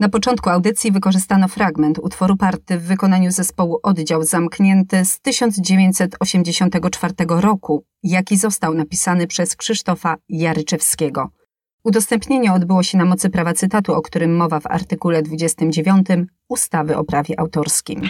Na początku audycji wykorzystano fragment utworu party w wykonaniu zespołu Oddział Zamknięty z 1984 roku, jaki został napisany przez Krzysztofa Jaryczewskiego. Udostępnienie odbyło się na mocy prawa cytatu, o którym mowa w artykule 29 ustawy o prawie autorskim.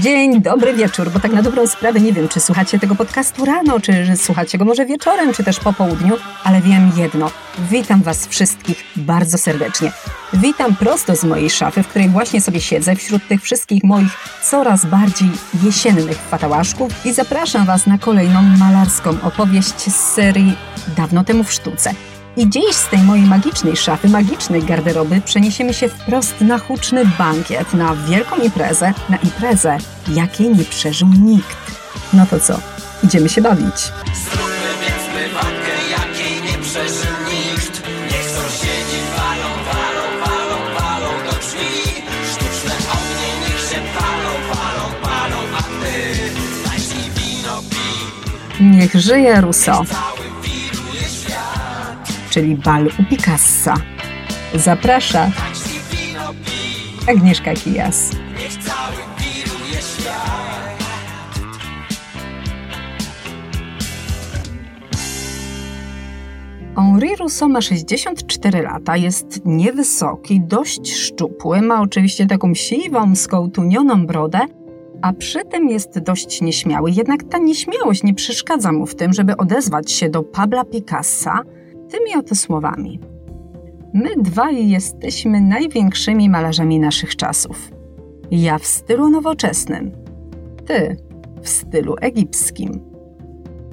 Dzień dobry wieczór, bo tak na dobrą sprawę nie wiem, czy słuchacie tego podcastu rano, czy słuchacie go może wieczorem, czy też po południu, ale wiem jedno. Witam Was wszystkich bardzo serdecznie. Witam prosto z mojej szafy, w której właśnie sobie siedzę wśród tych wszystkich moich coraz bardziej jesiennych fatałaszków i zapraszam Was na kolejną malarską opowieść z serii Dawno temu w sztuce. I dziś z tej mojej magicznej szafy, magicznej garderoby przeniesiemy się wprost na huczny bankiet, na wielką imprezę, na imprezę, jakiej nie przeżył nikt. No to co? Idziemy się bawić. Zróbmy więc jakiej nie przeżył nikt. Niech sąsiedzi walą, walą, walą, walą do drzwi. Sztuczne ognie niech się palą, palą, palą, a ty tańcz wino pij. Niech żyje Rousseau czyli bal u Picassa. Zaprasza Agnieszka Kijas. Henri Rousseau ma 64 lata, jest niewysoki, dość szczupły, ma oczywiście taką siwą, skołtunioną brodę, a przy tym jest dość nieśmiały. Jednak ta nieśmiałość nie przeszkadza mu w tym, żeby odezwać się do Pabla Picassa – tymi oto słowami. My dwaj jesteśmy największymi malarzami naszych czasów. Ja w stylu nowoczesnym, ty w stylu egipskim.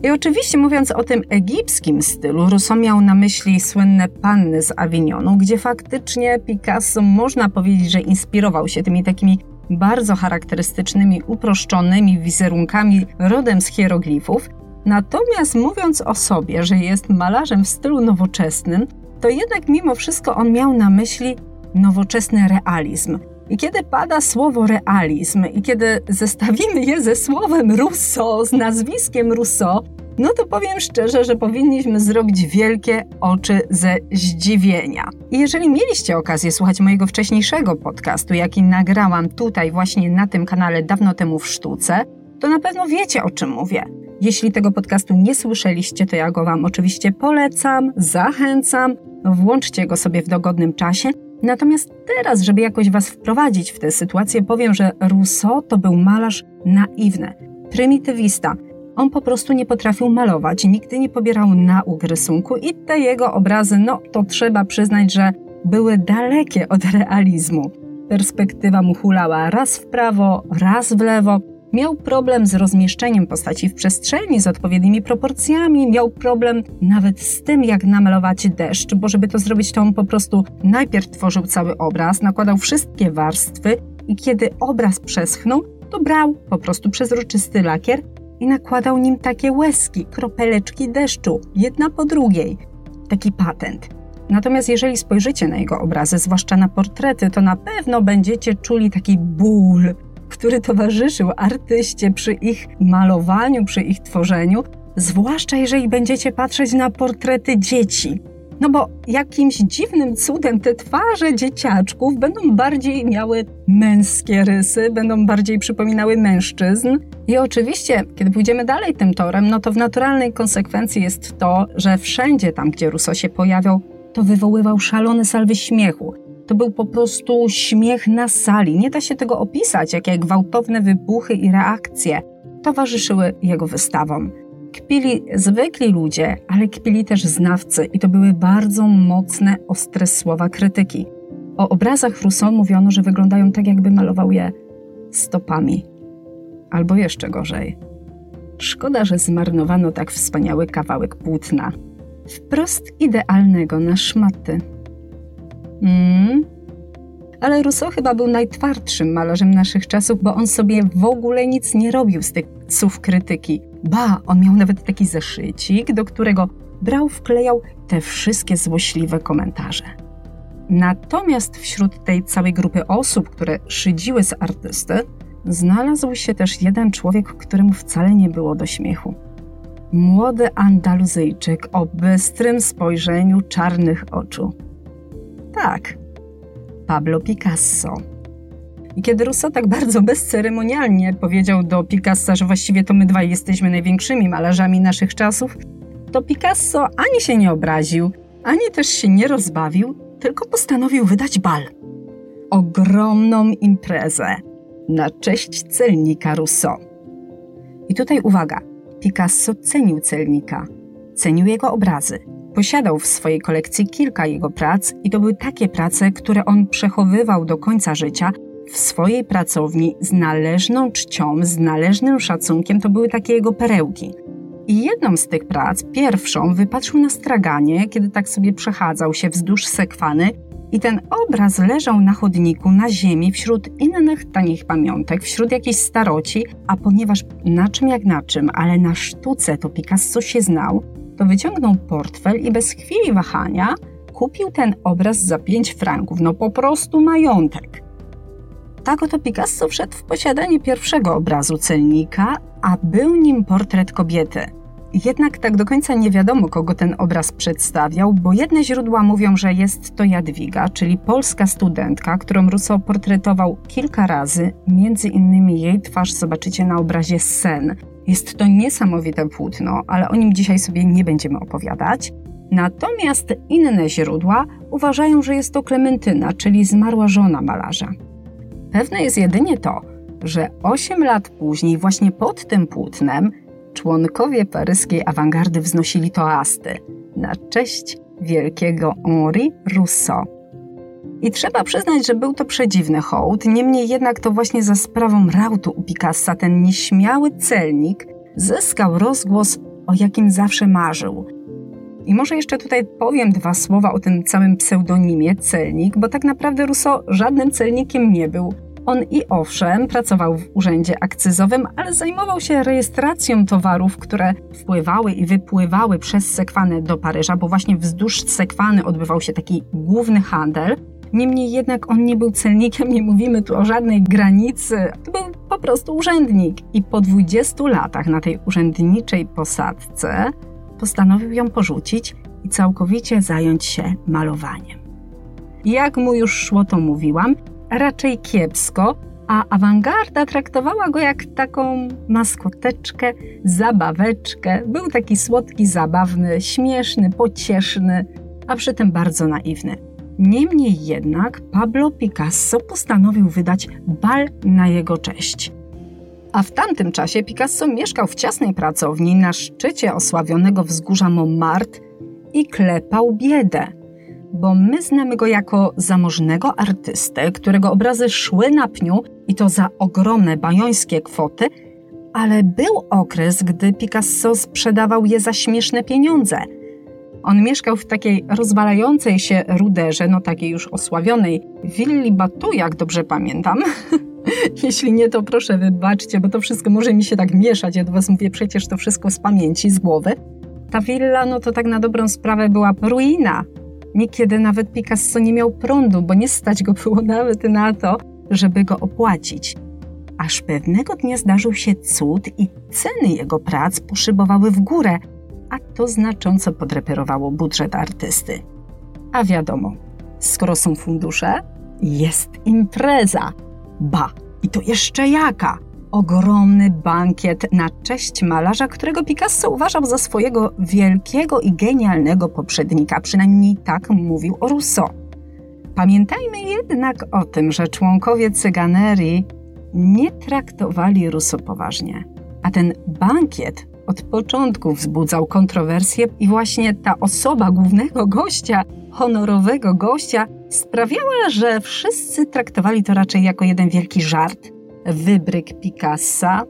I oczywiście mówiąc o tym egipskim stylu, Rousseau miał na myśli słynne panny z Avignonu, gdzie faktycznie Picasso można powiedzieć, że inspirował się tymi takimi bardzo charakterystycznymi, uproszczonymi wizerunkami rodem z hieroglifów, Natomiast mówiąc o sobie, że jest malarzem w stylu nowoczesnym, to jednak mimo wszystko on miał na myśli nowoczesny realizm. I kiedy pada słowo realizm i kiedy zestawimy je ze słowem Rousseau, z nazwiskiem Rousseau, no to powiem szczerze, że powinniśmy zrobić wielkie oczy ze zdziwienia. I jeżeli mieliście okazję słuchać mojego wcześniejszego podcastu, jaki nagrałam tutaj właśnie na tym kanale dawno temu w sztuce, to na pewno wiecie o czym mówię. Jeśli tego podcastu nie słyszeliście, to ja go Wam oczywiście polecam, zachęcam, włączcie go sobie w dogodnym czasie. Natomiast teraz, żeby jakoś Was wprowadzić w tę sytuację, powiem, że Rousseau to był malarz naiwny, prymitywista. On po prostu nie potrafił malować, nigdy nie pobierał nauk rysunku i te jego obrazy, no to trzeba przyznać, że były dalekie od realizmu. Perspektywa mu hulała raz w prawo, raz w lewo, Miał problem z rozmieszczeniem postaci w przestrzeni, z odpowiednimi proporcjami, miał problem nawet z tym, jak namalować deszcz, bo żeby to zrobić, to on po prostu najpierw tworzył cały obraz, nakładał wszystkie warstwy i kiedy obraz przeschnął, to brał po prostu przezroczysty lakier i nakładał nim takie łezki, kropeleczki deszczu, jedna po drugiej. Taki patent. Natomiast jeżeli spojrzycie na jego obrazy, zwłaszcza na portrety, to na pewno będziecie czuli taki ból, który towarzyszył artyście przy ich malowaniu, przy ich tworzeniu, zwłaszcza jeżeli będziecie patrzeć na portrety dzieci. No bo jakimś dziwnym cudem te twarze dzieciaczków będą bardziej miały męskie rysy, będą bardziej przypominały mężczyzn. I oczywiście, kiedy pójdziemy dalej tym torem, no to w naturalnej konsekwencji jest to, że wszędzie tam, gdzie Rousseau się pojawiał, to wywoływał szalone salwy śmiechu. To był po prostu śmiech na sali. Nie da się tego opisać, jakie gwałtowne wybuchy i reakcje towarzyszyły jego wystawom. Kpili zwykli ludzie, ale kpili też znawcy i to były bardzo mocne, ostre słowa krytyki. O obrazach Rousseau mówiono, że wyglądają tak, jakby malował je stopami. Albo jeszcze gorzej. Szkoda, że zmarnowano tak wspaniały kawałek płótna. Wprost idealnego na szmaty. Mm. Ale Rousseau chyba był najtwardszym malarzem naszych czasów, bo on sobie w ogóle nic nie robił z tych słów krytyki. Ba, on miał nawet taki zeszycik, do którego brał, wklejał te wszystkie złośliwe komentarze. Natomiast wśród tej całej grupy osób, które szydziły z artysty, znalazł się też jeden człowiek, któremu wcale nie było do śmiechu. Młody Andaluzyjczyk o bystrym spojrzeniu czarnych oczu Tak, Pablo Picasso. I kiedy Rousseau tak bardzo bezceremonialnie powiedział do Picassa, że właściwie to my dwaj jesteśmy największymi malarzami naszych czasów, to Picasso ani się nie obraził, ani też się nie rozbawił, tylko postanowił wydać bal. Ogromną imprezę na cześć celnika Rousseau. I tutaj uwaga, Picasso cenił celnika, cenił jego obrazy. Posiadał w swojej kolekcji kilka jego prac i to były takie prace, które on przechowywał do końca życia w swojej pracowni z należną czcią, z należnym szacunkiem. To były takie jego perełki. I jedną z tych prac, pierwszą, wypatrzył na straganie, kiedy tak sobie przechadzał się wzdłuż sekwany i ten obraz leżał na chodniku, na ziemi, wśród innych tanich pamiątek, wśród jakiejś staroci, a ponieważ na czym jak na czym, ale na sztuce to Picasso się znał, to wyciągnął portfel i bez chwili wahania kupił ten obraz za 5 franków, no po prostu majątek. Tak oto Picasso wszedł w posiadanie pierwszego obrazu celnika, a był nim portret kobiety. Jednak tak do końca nie wiadomo, kogo ten obraz przedstawiał, bo jedne źródła mówią, że jest to Jadwiga, czyli polska studentka, którą Rousseau portretował kilka razy, między innymi jej twarz zobaczycie na obrazie Sen. Jest to niesamowite płótno, ale o nim dzisiaj sobie nie będziemy opowiadać. Natomiast inne źródła uważają, że jest to Klementyna, czyli zmarła żona malarza. Pewne jest jedynie to, że 8 lat później, właśnie pod tym płótnem, członkowie paryskiej awangardy wznosili toasty na cześć wielkiego Henri Rousseau. I trzeba przyznać, że był to przedziwny hołd, niemniej jednak to właśnie za sprawą rautu u Picassa ten nieśmiały celnik zyskał rozgłos, o jakim zawsze marzył. I może jeszcze tutaj powiem dwa słowa o tym całym pseudonimie celnik, bo tak naprawdę Rousseau żadnym celnikiem nie był. On i owszem pracował w urzędzie akcyzowym, ale zajmował się rejestracją towarów, które wpływały i wypływały przez Sekwany do Paryża, bo właśnie wzdłuż Sekwany odbywał się taki główny handel. Niemniej jednak on nie był celnikiem, nie mówimy tu o żadnej granicy, to był po prostu urzędnik. I po 20 latach na tej urzędniczej posadce postanowił ją porzucić i całkowicie zająć się malowaniem. Jak mu już szło, to mówiłam, raczej kiepsko, a awangarda traktowała go jak taką maskoteczkę, zabaweczkę. Był taki słodki, zabawny, śmieszny, pocieszny, a przy tym bardzo naiwny. Niemniej jednak Pablo Picasso postanowił wydać bal na jego cześć. A w tamtym czasie Picasso mieszkał w ciasnej pracowni na szczycie osławionego wzgórza Montmartre i klepał biedę bo my znamy go jako zamożnego artystę, którego obrazy szły na pniu i to za ogromne bajońskie kwoty, ale był okres, gdy Picasso sprzedawał je za śmieszne pieniądze. On mieszkał w takiej rozwalającej się ruderze, no takiej już osławionej willi Batu, jak dobrze pamiętam. Jeśli nie, to proszę wybaczcie, bo to wszystko może mi się tak mieszać. Ja do Was mówię przecież to wszystko z pamięci, z głowy. Ta willa, no to tak na dobrą sprawę była ruina, Niekiedy nawet Picasso nie miał prądu, bo nie stać go było nawet na to, żeby go opłacić. Aż pewnego dnia zdarzył się cud i ceny jego prac poszybowały w górę, a to znacząco podreperowało budżet artysty. A wiadomo, skoro są fundusze, jest impreza. Ba, i to jeszcze jaka! ogromny bankiet na cześć malarza, którego Picasso uważał za swojego wielkiego i genialnego poprzednika, przynajmniej tak mówił o Rousseau. Pamiętajmy jednak o tym, że członkowie cyganerii nie traktowali Rousseau poważnie, a ten bankiet od początku wzbudzał kontrowersje i właśnie ta osoba głównego gościa, honorowego gościa, sprawiała, że wszyscy traktowali to raczej jako jeden wielki żart, wybryk Picassa.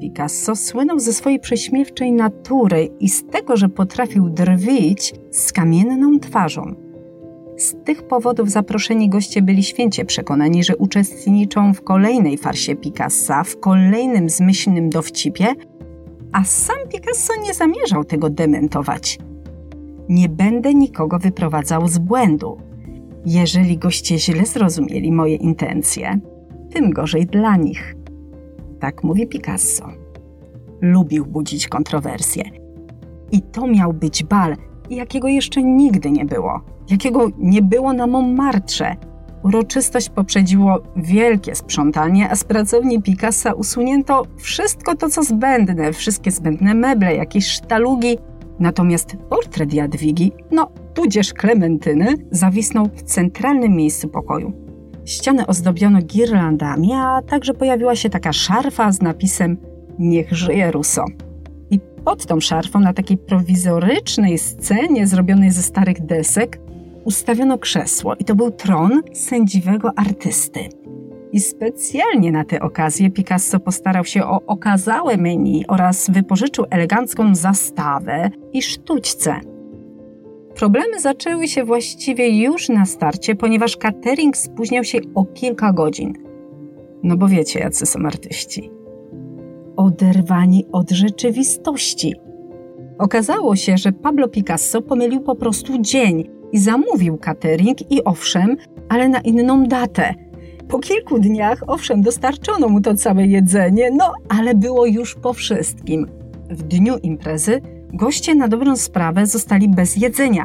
Picasso słynął ze swojej prześmiewczej natury i z tego, że potrafił drwić z kamienną twarzą. Z tych powodów zaproszeni goście byli święcie przekonani, że uczestniczą w kolejnej farsie Picassa, w kolejnym zmyślnym dowcipie, a sam Picasso nie zamierzał tego dementować. Nie będę nikogo wyprowadzał z błędu. Jeżeli goście źle zrozumieli moje intencje, tym gorzej dla nich. Tak mówi Picasso. Lubił budzić kontrowersje. I to miał być bal, jakiego jeszcze nigdy nie było. jakiego nie było na Montmartre. Uroczystość poprzedziło wielkie sprzątanie, a z pracowni Picassa usunięto wszystko to, co zbędne, wszystkie zbędne meble, jakieś sztalugi. Natomiast portret Jadwigi, no tudzież Klementyny, zawisnął w centralnym miejscu pokoju. Ściany ozdobiono girlandami, a także pojawiła się taka szarfa z napisem Niech żyje Rousseau. I pod tą szarfą, na takiej prowizorycznej scenie zrobionej ze starych desek, ustawiono krzesło i to był tron sędziwego artysty. I specjalnie na tę okazję Picasso postarał się o okazałe menu oraz wypożyczył elegancką zastawę i sztućce. Problemy zaczęły się właściwie już na starcie, ponieważ catering spóźniał się o kilka godzin. No bo wiecie, jacy są artyści. Oderwani od rzeczywistości. Okazało się, że Pablo Picasso pomylił po prostu dzień i zamówił catering i owszem, ale na inną datę. Po kilku dniach, owszem, dostarczono mu to całe jedzenie, no ale było już po wszystkim. W dniu imprezy goście na dobrą sprawę zostali bez jedzenia.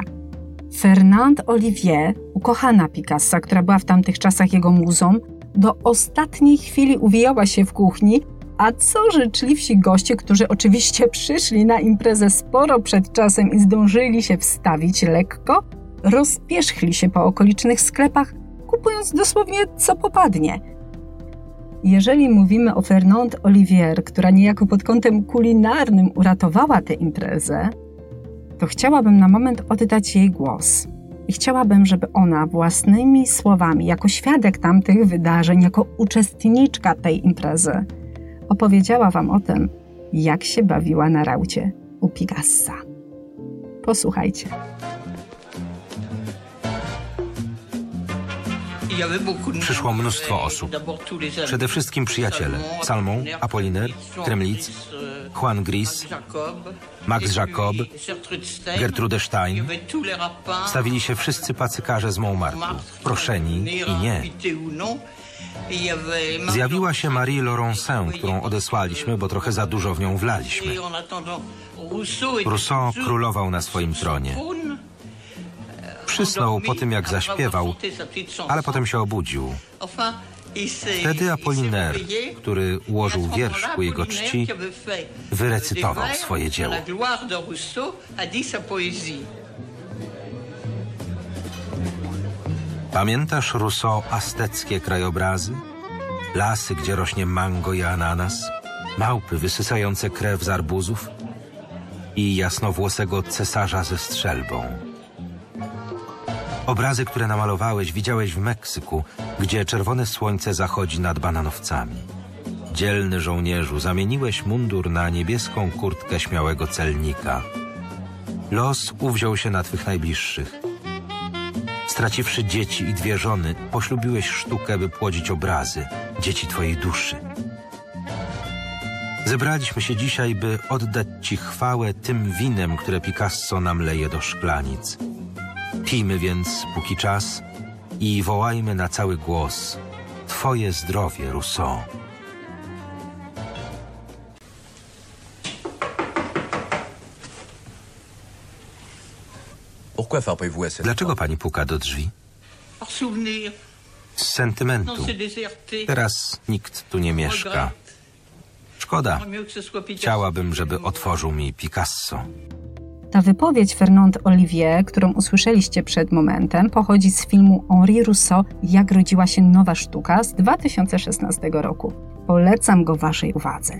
Fernand Olivier, ukochana Picassa, która była w tamtych czasach jego muzą, do ostatniej chwili uwijała się w kuchni, a co życzliwsi goście, którzy oczywiście przyszli na imprezę sporo przed czasem i zdążyli się wstawić lekko, rozpierzchli się po okolicznych sklepach, kupując dosłownie co popadnie. Jeżeli mówimy o Fernand Olivier, która niejako pod kątem kulinarnym uratowała tę imprezę, to chciałabym na moment oddać jej głos. I chciałabym, żeby ona własnymi słowami, jako świadek tamtych wydarzeń, jako uczestniczka tej imprezy, opowiedziała Wam o tym, jak się bawiła na raucie u Pigassa. Posłuchajcie. Przyszło mnóstwo osób. Przede wszystkim przyjaciele. Salmon, Apollinaire, Kremlitz, Juan Gris, Max Jacob, Gertrude Stein. Stawili się wszyscy pacykarze z Montmartre, proszeni i nie. Zjawiła się Marie Laurencin, którą odesłaliśmy, bo trochę za dużo w nią wlaliśmy. Rousseau królował na swoim tronie. Przysnął po tym, jak zaśpiewał, ale potem się obudził. Wtedy Apollinaire, który ułożył wiersz ku jego czci, wyrecytował swoje dzieło. Pamiętasz, Rousseau, azteckie krajobrazy? Lasy, gdzie rośnie mango i ananas? Małpy wysysające krew z arbuzów? I jasnowłosego cesarza ze strzelbą? Obrazy, które namalowałeś, widziałeś w Meksyku, gdzie czerwone słońce zachodzi nad bananowcami. Dzielny żołnierzu, zamieniłeś mundur na niebieską kurtkę śmiałego celnika. Los uwziął się na twych najbliższych. Straciwszy dzieci i dwie żony, poślubiłeś sztukę, by płodzić obrazy, dzieci twojej duszy. Zebraliśmy się dzisiaj, by oddać Ci chwałę tym winem, które Picasso nam leje do szklanic. Pijmy więc, póki czas, i wołajmy na cały głos Twoje zdrowie, Rousseau. Dlaczego pani puka do drzwi? Z sentymentu. Teraz nikt tu nie mieszka. Szkoda. Chciałabym, żeby otworzył mi Picasso. Ta wypowiedź Fernand Olivier, którą usłyszeliście przed momentem, pochodzi z filmu Henri Rousseau Jak rodziła się nowa sztuka z 2016 roku. Polecam go Waszej uwadze.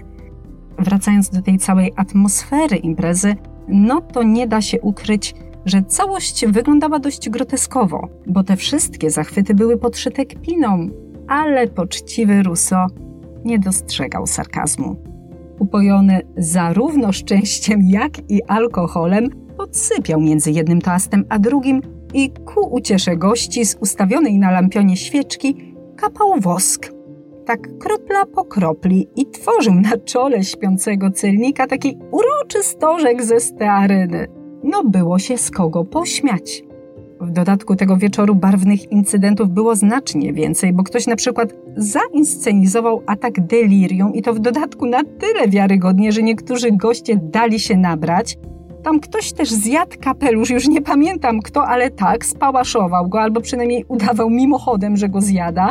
Wracając do tej całej atmosfery imprezy, no to nie da się ukryć, że całość wyglądała dość groteskowo, bo te wszystkie zachwyty były podszyte kpiną, ale poczciwy Rousseau nie dostrzegał sarkazmu. Upojony zarówno szczęściem, jak i alkoholem, podsypiał między jednym toastem a drugim i ku uciesze gości z ustawionej na lampionie świeczki kapał wosk. Tak kropla po kropli i tworzył na czole śpiącego celnika taki uroczy stożek ze stearyny. No było się z kogo pośmiać. W dodatku tego wieczoru barwnych incydentów było znacznie więcej, bo ktoś na przykład zainscenizował atak delirium i to w dodatku na tyle wiarygodnie, że niektórzy goście dali się nabrać, Tam ktoś też zjadł kapelusz, już nie pamiętam kto, ale tak, spałaszował go, albo przynajmniej udawał mimochodem, że go zjada.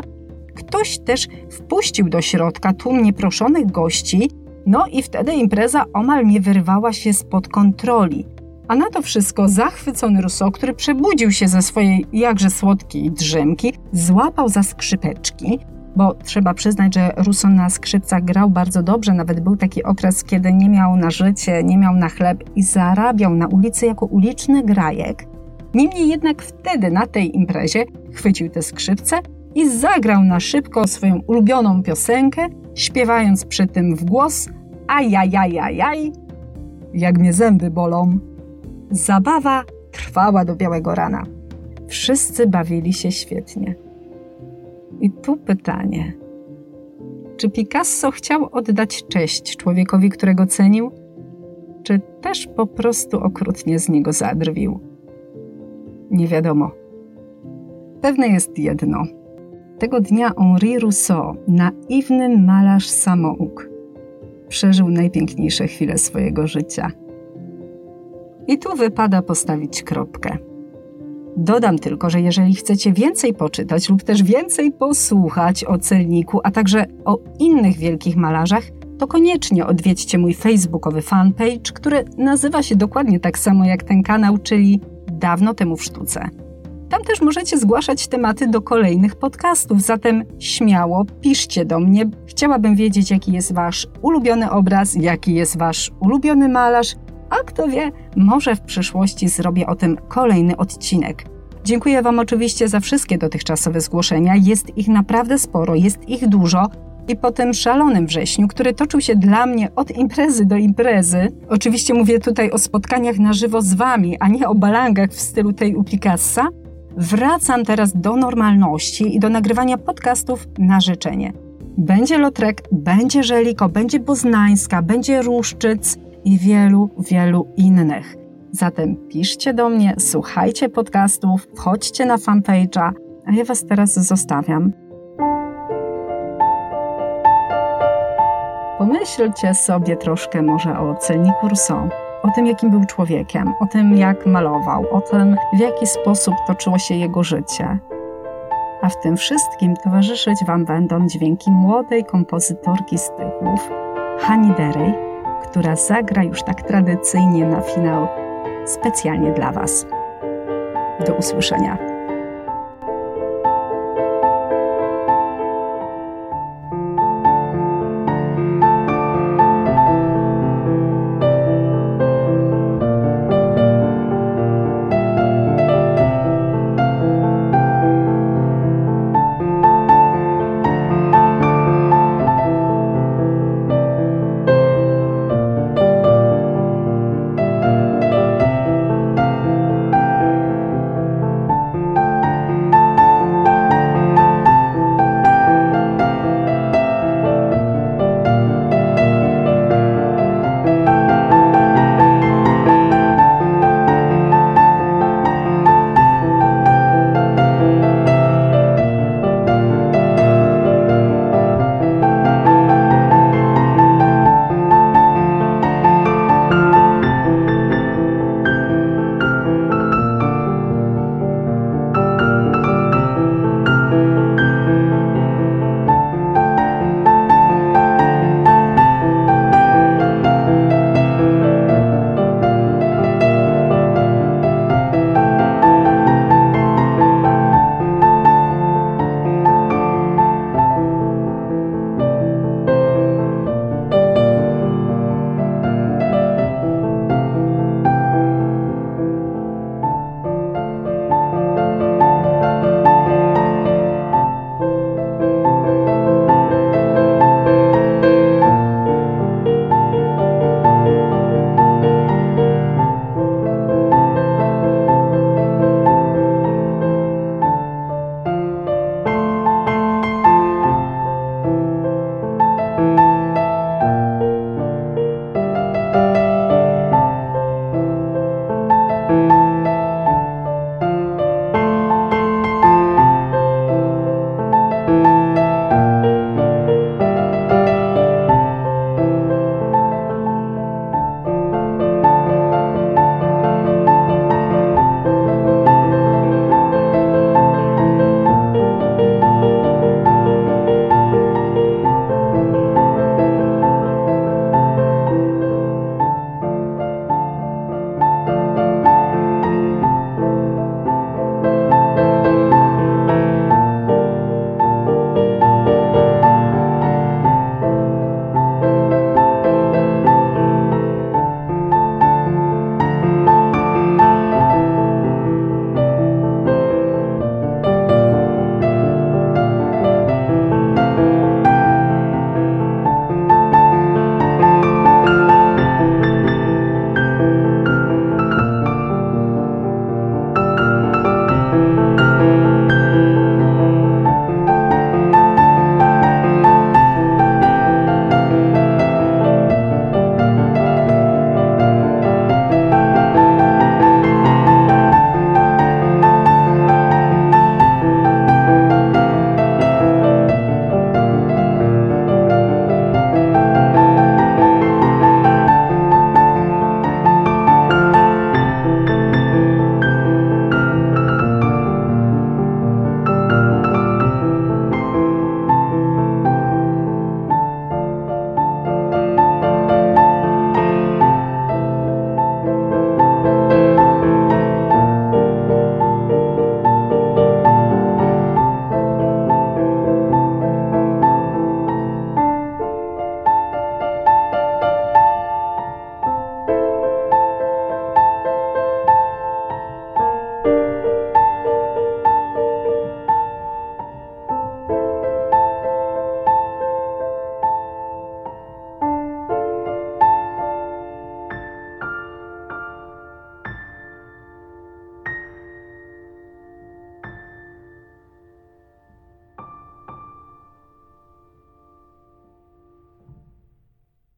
Ktoś też wpuścił do środka tłum nieproszonych gości, no i wtedy impreza omal nie wyrwała się spod kontroli. A na to wszystko zachwycony Rousseau, który przebudził się ze swojej jakże słodkiej drzemki, złapał za skrzypeczki, bo trzeba przyznać, że Rousseau na skrzypcach grał bardzo dobrze. Nawet był taki okres, kiedy nie miał na życie, nie miał na chleb i zarabiał na ulicy jako uliczny grajek. Niemniej jednak wtedy na tej imprezie chwycił te skrzypce i zagrał na szybko swoją ulubioną piosenkę, śpiewając przy tym w głos ajajajajaj, jak mnie zęby bolą. Zabawa trwała do białego rana. Wszyscy bawili się świetnie. I tu pytanie. Czy Picasso chciał oddać cześć człowiekowi, którego cenił, czy też po prostu okrutnie z niego zadrwił? Nie wiadomo. Pewne jest jedno. Tego dnia Henri Rousseau, naiwny malarz samouk, przeżył najpiękniejsze chwile swojego życia. I tu wypada postawić kropkę. Dodam tylko, że jeżeli chcecie więcej poczytać lub też więcej posłuchać o celniku, a także o innych wielkich malarzach, to koniecznie odwiedźcie mój facebookowy fanpage, który nazywa się dokładnie tak samo jak ten kanał, czyli Dawno temu w sztuce. Tam też możecie zgłaszać tematy do kolejnych podcastów, zatem śmiało piszcie do mnie. Chciałabym wiedzieć, jaki jest Wasz ulubiony obraz, jaki jest Wasz ulubiony malarz, a kto wie, może w przyszłości zrobię o tym kolejny odcinek. Dziękuję Wam oczywiście za wszystkie dotychczasowe zgłoszenia. Jest ich naprawdę sporo, jest ich dużo. I po tym szalonym wrześniu, który toczył się dla mnie od imprezy do imprezy, oczywiście mówię tutaj o spotkaniach na żywo z Wami, a nie o balangach w stylu tej u Picassa, wracam teraz do normalności i do nagrywania podcastów na życzenie. Będzie Lotrek, będzie Żeliko, będzie Poznańska, będzie Ruszczyc i wielu, wielu innych. Zatem piszcie do mnie, słuchajcie podcastów, wchodźcie na fanpage'a, a ja Was teraz zostawiam. Pomyślcie sobie troszkę może o celniku Rousseau, o tym, jakim był człowiekiem, o tym, jak malował, o tym, w jaki sposób toczyło się jego życie. A w tym wszystkim towarzyszyć Wam będą dźwięki młodej kompozytorki z Tychów, Hani Derej, która zagra już tak tradycyjnie na finał specjalnie dla Was. Do usłyszenia.